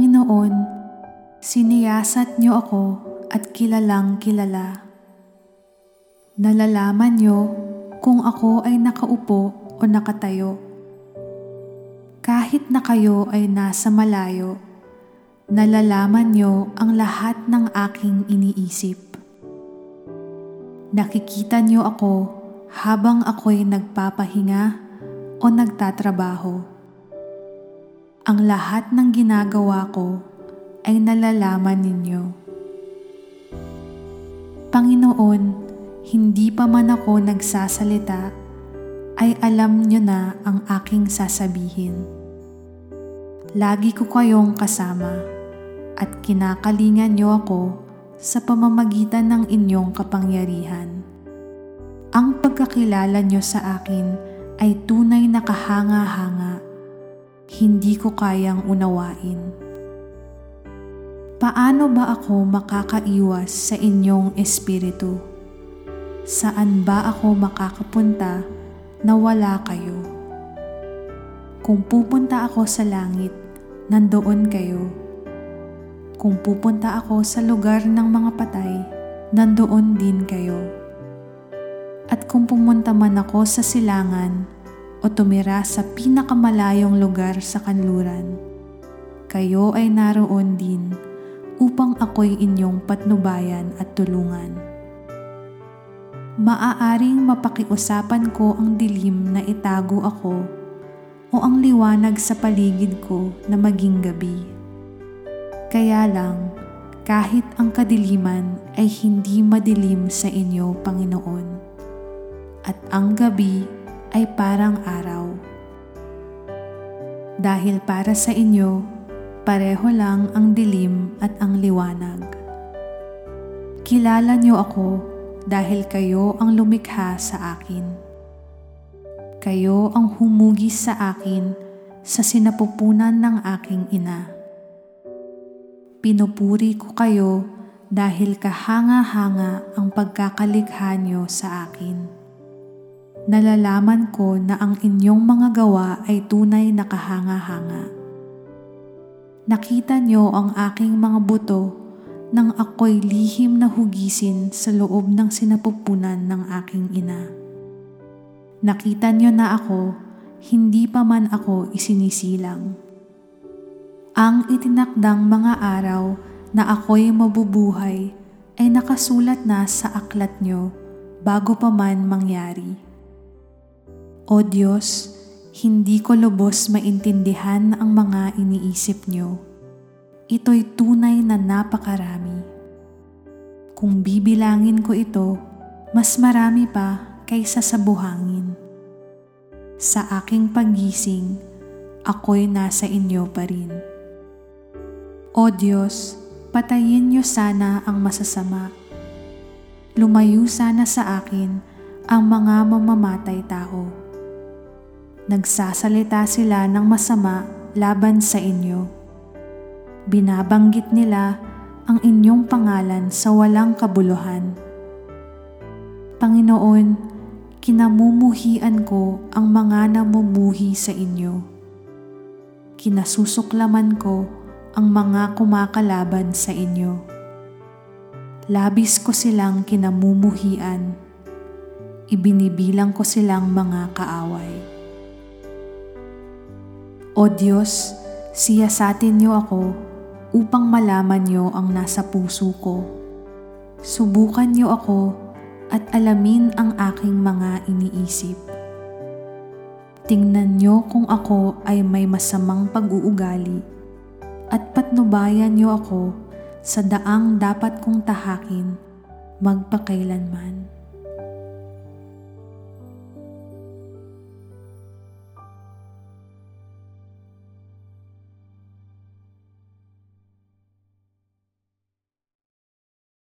Panginoon, siniyasat niyo ako at kilalang kilala. Nalalaman niyo kung ako ay nakaupo o nakatayo. Kahit na kayo ay nasa malayo, nalalaman niyo ang lahat ng aking iniisip. Nakikita niyo ako habang ako'y nagpapahinga o nagtatrabaho. Ang lahat ng ginagawa ko ay nalalaman ninyo. Panginoon, hindi pa man ako nagsasalita, ay alam niyo na ang aking sasabihin. Lagi ko kayong kasama at kinakalingan niyo ako sa pamamagitan ng inyong kapangyarihan. Ang pagkakilala niyo sa akin ay tunay na kahanga-hanga. Hindi ko kayang unawain. Paano ba ako makakaiwas sa inyong espiritu? Saan ba ako makakapunta na wala kayo. Kung pupunta ako sa langit, nandoon kayo. Kung pupunta ako sa lugar ng mga patay, nandoon din kayo. At kung pumunta man ako sa silangan o tumira sa pinakamalayong lugar sa kanluran, kayo ay naroon din upang ako'y inyong patnubayan at tulungan. Maaaring mapakiusapan ko ang dilim na itago ako o ang liwanag sa paligid ko na maging gabi. Kaya lang, kahit ang kadiliman ay hindi madilim sa inyo, Panginoon, at ang gabi ay parang araw. Dahil para sa inyo, pareho lang ang dilim at ang liwanag. Kilala niyo ako dahil kayo ang lumikha sa akin. Kayo ang humugis sa akin sa sinapupunan ng aking ina. Pinupuri ko kayo dahil kahanga-hanga ang pagkakalikha niyo sa akin. Nalalaman ko na ang inyong mga gawa ay tunay na kahanga-hanga. Nakita niyo ang aking mga buto nang ako'y lihim na hugisin sa loob ng sinapupunan ng aking ina. Nakita niyo na ako, hindi pa man ako isinisilang. Ang itinakdang mga araw na ako'y mabubuhay ay nakasulat na sa aklat niyo bago pa man mangyari. O Diyos, hindi ko lubos maintindihan ang mga iniisip niyo ito'y tunay na napakarami. Kung bibilangin ko ito, mas marami pa kaysa sa buhangin. Sa aking pagising, ako'y nasa inyo pa rin. O Diyos, patayin niyo sana ang masasama. Lumayo sana sa akin ang mga mamamatay tao. Nagsasalita sila ng masama laban sa inyo binabanggit nila ang inyong pangalan sa walang kabuluhan. Panginoon, kinamumuhian ko ang mga namumuhi sa inyo. Kinasusuklaman ko ang mga kumakalaban sa inyo. Labis ko silang kinamumuhian. Ibinibilang ko silang mga kaaway. O Diyos, siyasatin niyo ako upang malaman niyo ang nasa puso ko. Subukan niyo ako at alamin ang aking mga iniisip. Tingnan niyo kung ako ay may masamang pag-uugali at patnubayan niyo ako sa daang dapat kong tahakin magpakailanman.